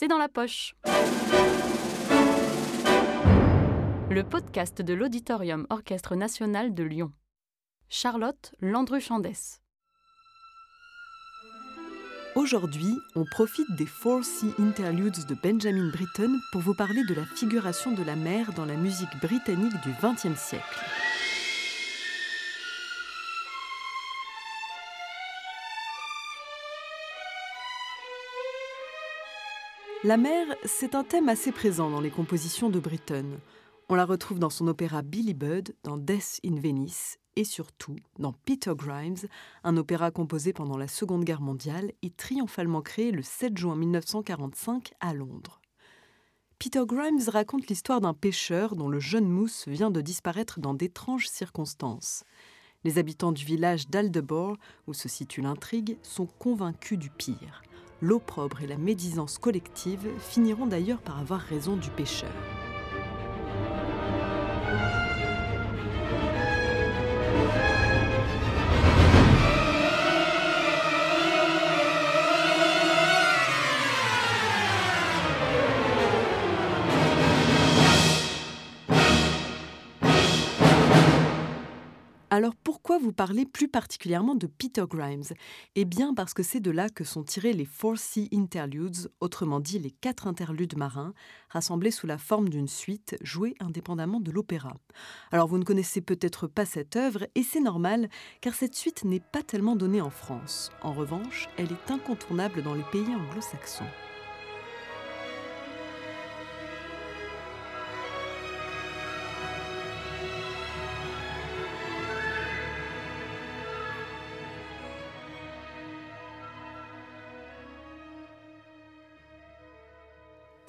c'est dans la poche. Le podcast de l'Auditorium Orchestre National de Lyon. Charlotte Landru-Chandès. Aujourd'hui, on profite des Four Sea Interludes de Benjamin Britten pour vous parler de la figuration de la mer dans la musique britannique du XXe siècle. La mer, c'est un thème assez présent dans les compositions de Britten. On la retrouve dans son opéra Billy Budd, dans Death in Venice et surtout dans Peter Grimes, un opéra composé pendant la Seconde Guerre mondiale et triomphalement créé le 7 juin 1945 à Londres. Peter Grimes raconte l'histoire d'un pêcheur dont le jeune mousse vient de disparaître dans d'étranges circonstances. Les habitants du village d'Aldebor, où se situe l'intrigue, sont convaincus du pire l'opprobre et la médisance collective finiront d'ailleurs par avoir raison du pécheur. Vous parlez plus particulièrement de Peter Grimes Eh bien parce que c'est de là que sont tirés les Four Sea Interludes, autrement dit les quatre interludes marins, rassemblés sous la forme d'une suite jouée indépendamment de l'opéra. Alors vous ne connaissez peut-être pas cette œuvre, et c'est normal, car cette suite n'est pas tellement donnée en France. En revanche, elle est incontournable dans les pays anglo-saxons.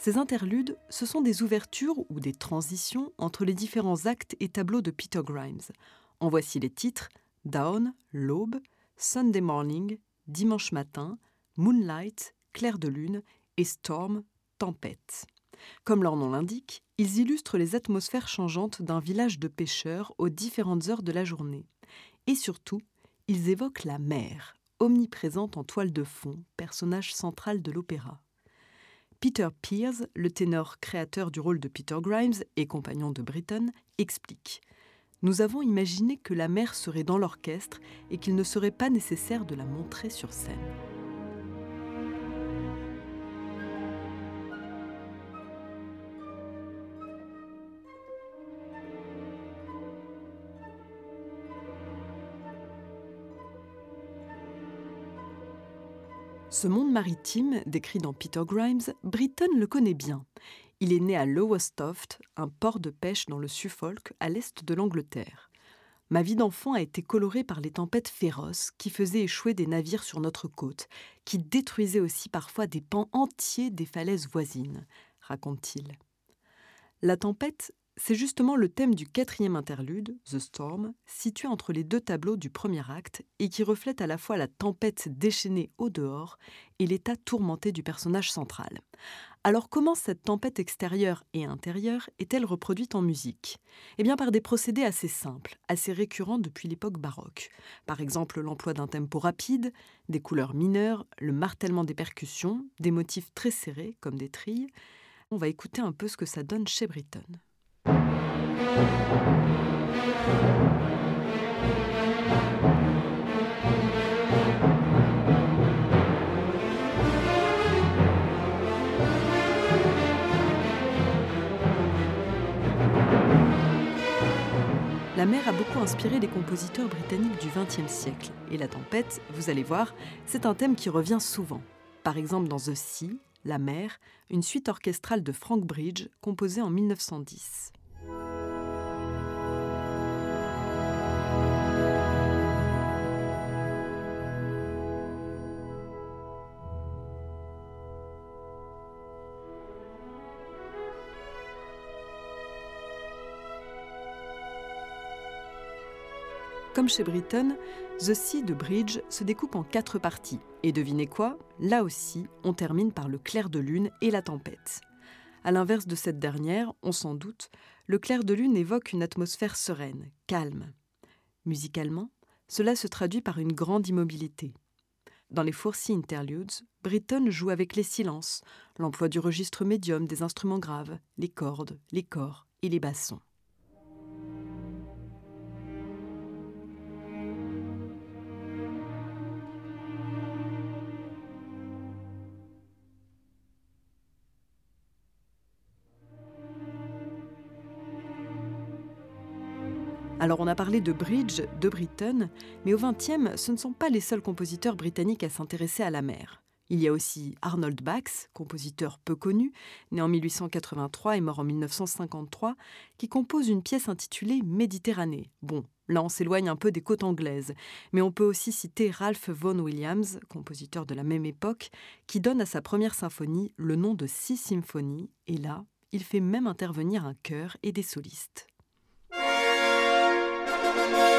Ces interludes, ce sont des ouvertures ou des transitions entre les différents actes et tableaux de Peter Grimes. En voici les titres Down, l'aube, Sunday morning, dimanche matin, Moonlight, clair de lune et Storm, tempête. Comme leur nom l'indique, ils illustrent les atmosphères changeantes d'un village de pêcheurs aux différentes heures de la journée. Et surtout, ils évoquent la mer, omniprésente en toile de fond, personnage central de l'opéra. Peter Pears, le ténor créateur du rôle de Peter Grimes et compagnon de Britton, explique Nous avons imaginé que la mère serait dans l'orchestre et qu'il ne serait pas nécessaire de la montrer sur scène. Ce monde maritime, décrit dans Peter Grimes, Britton le connaît bien. Il est né à Lowestoft, un port de pêche dans le Suffolk, à l'est de l'Angleterre. Ma vie d'enfant a été colorée par les tempêtes féroces qui faisaient échouer des navires sur notre côte, qui détruisaient aussi parfois des pans entiers des falaises voisines, raconte-t-il. La tempête c'est justement le thème du quatrième interlude, The Storm, situé entre les deux tableaux du premier acte et qui reflète à la fois la tempête déchaînée au dehors et l'état tourmenté du personnage central. Alors comment cette tempête extérieure et intérieure est-elle reproduite en musique? Eh bien par des procédés assez simples, assez récurrents depuis l'époque baroque. Par exemple l'emploi d'un tempo rapide, des couleurs mineures, le martèlement des percussions, des motifs très serrés comme des trilles. On va écouter un peu ce que ça donne chez Britton. La mer a beaucoup inspiré les compositeurs britanniques du XXe siècle, et la tempête, vous allez voir, c'est un thème qui revient souvent. Par exemple dans The Sea, La mer, une suite orchestrale de Frank Bridge composée en 1910. Comme chez Britton, The Sea de Bridge se découpe en quatre parties. Et devinez quoi? Là aussi, on termine par le clair de lune et la tempête. À l'inverse de cette dernière, on s'en doute, le clair de lune évoque une atmosphère sereine, calme. Musicalement, cela se traduit par une grande immobilité. Dans les Four Sea Interludes, Britten joue avec les silences, l'emploi du registre médium des instruments graves, les cordes, les corps et les bassons. Alors on a parlé de Bridge, de Britten, mais au XXe, ce ne sont pas les seuls compositeurs britanniques à s'intéresser à la mer. Il y a aussi Arnold Bax, compositeur peu connu, né en 1883 et mort en 1953, qui compose une pièce intitulée Méditerranée. Bon, là on s'éloigne un peu des côtes anglaises, mais on peut aussi citer Ralph Vaughan Williams, compositeur de la même époque, qui donne à sa première symphonie le nom de Six Symphonies, et là, il fait même intervenir un chœur et des solistes. Bien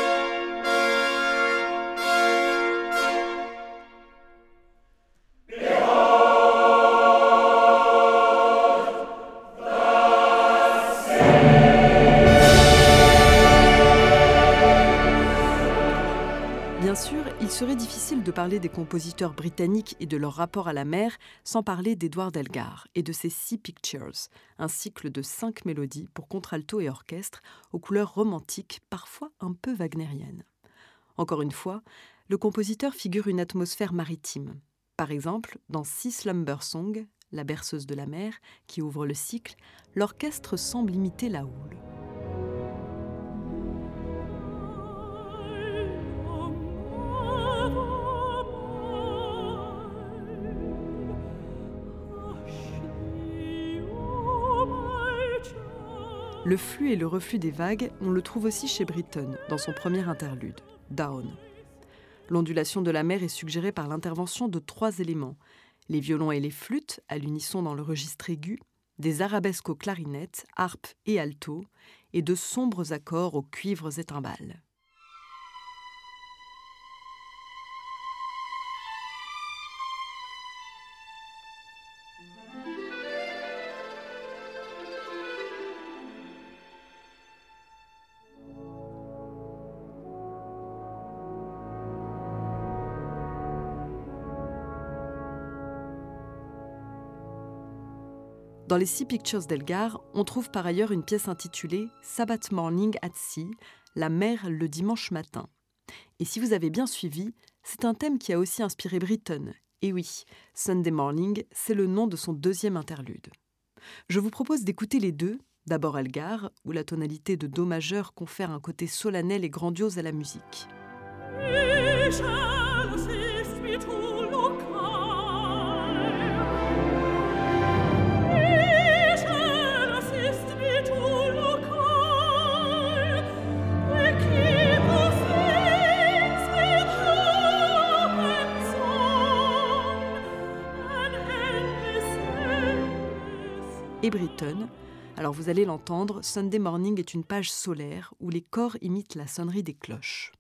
serait difficile de parler des compositeurs britanniques et de leur rapport à la mer sans parler d'Edward Elgar et de ses Sea Pictures, un cycle de cinq mélodies pour contralto et orchestre aux couleurs romantiques, parfois un peu wagnériennes. Encore une fois, le compositeur figure une atmosphère maritime. Par exemple, dans Sea Slumber Song, la berceuse de la mer, qui ouvre le cycle, l'orchestre semble imiter la houle. Le flux et le reflux des vagues, on le trouve aussi chez Britten, dans son premier interlude, Down. L'ondulation de la mer est suggérée par l'intervention de trois éléments les violons et les flûtes, à l'unisson dans le registre aigu, des arabesques aux clarinettes, harpes et alto, et de sombres accords aux cuivres et timbales. Dans les Sea Pictures d'Elgar, on trouve par ailleurs une pièce intitulée Sabbath Morning at Sea, la mer le dimanche matin. Et si vous avez bien suivi, c'est un thème qui a aussi inspiré Britten. Et oui, Sunday Morning, c'est le nom de son deuxième interlude. Je vous propose d'écouter les deux, d'abord Elgar, où la tonalité de Do majeur confère un côté solennel et grandiose à la musique. Et Britton. Alors vous allez l'entendre, Sunday Morning est une page solaire où les corps imitent la sonnerie des cloches.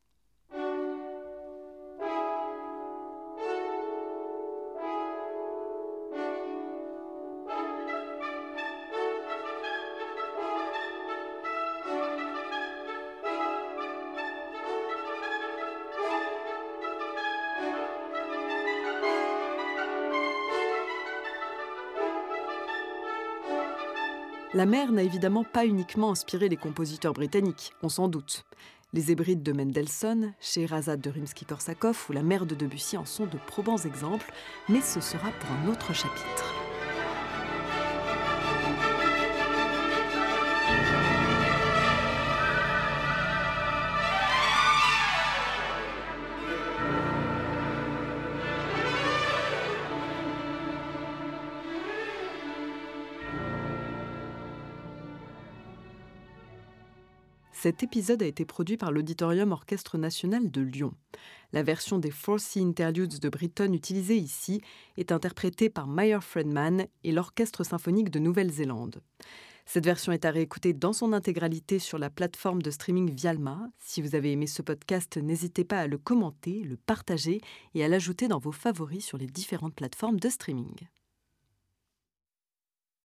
La mer n'a évidemment pas uniquement inspiré les compositeurs britanniques, on s'en doute. Les Hébrides de Mendelssohn, Scheherazade de Rimsky-Korsakov ou la mer de Debussy en sont de probants exemples, mais ce sera pour un autre chapitre. Cet épisode a été produit par l'Auditorium Orchestre National de Lyon. La version des Four Interludes de Britten utilisée ici est interprétée par Meyer Friedman et l'Orchestre symphonique de Nouvelle-Zélande. Cette version est à réécouter dans son intégralité sur la plateforme de streaming Vialma. Si vous avez aimé ce podcast, n'hésitez pas à le commenter, le partager et à l'ajouter dans vos favoris sur les différentes plateformes de streaming.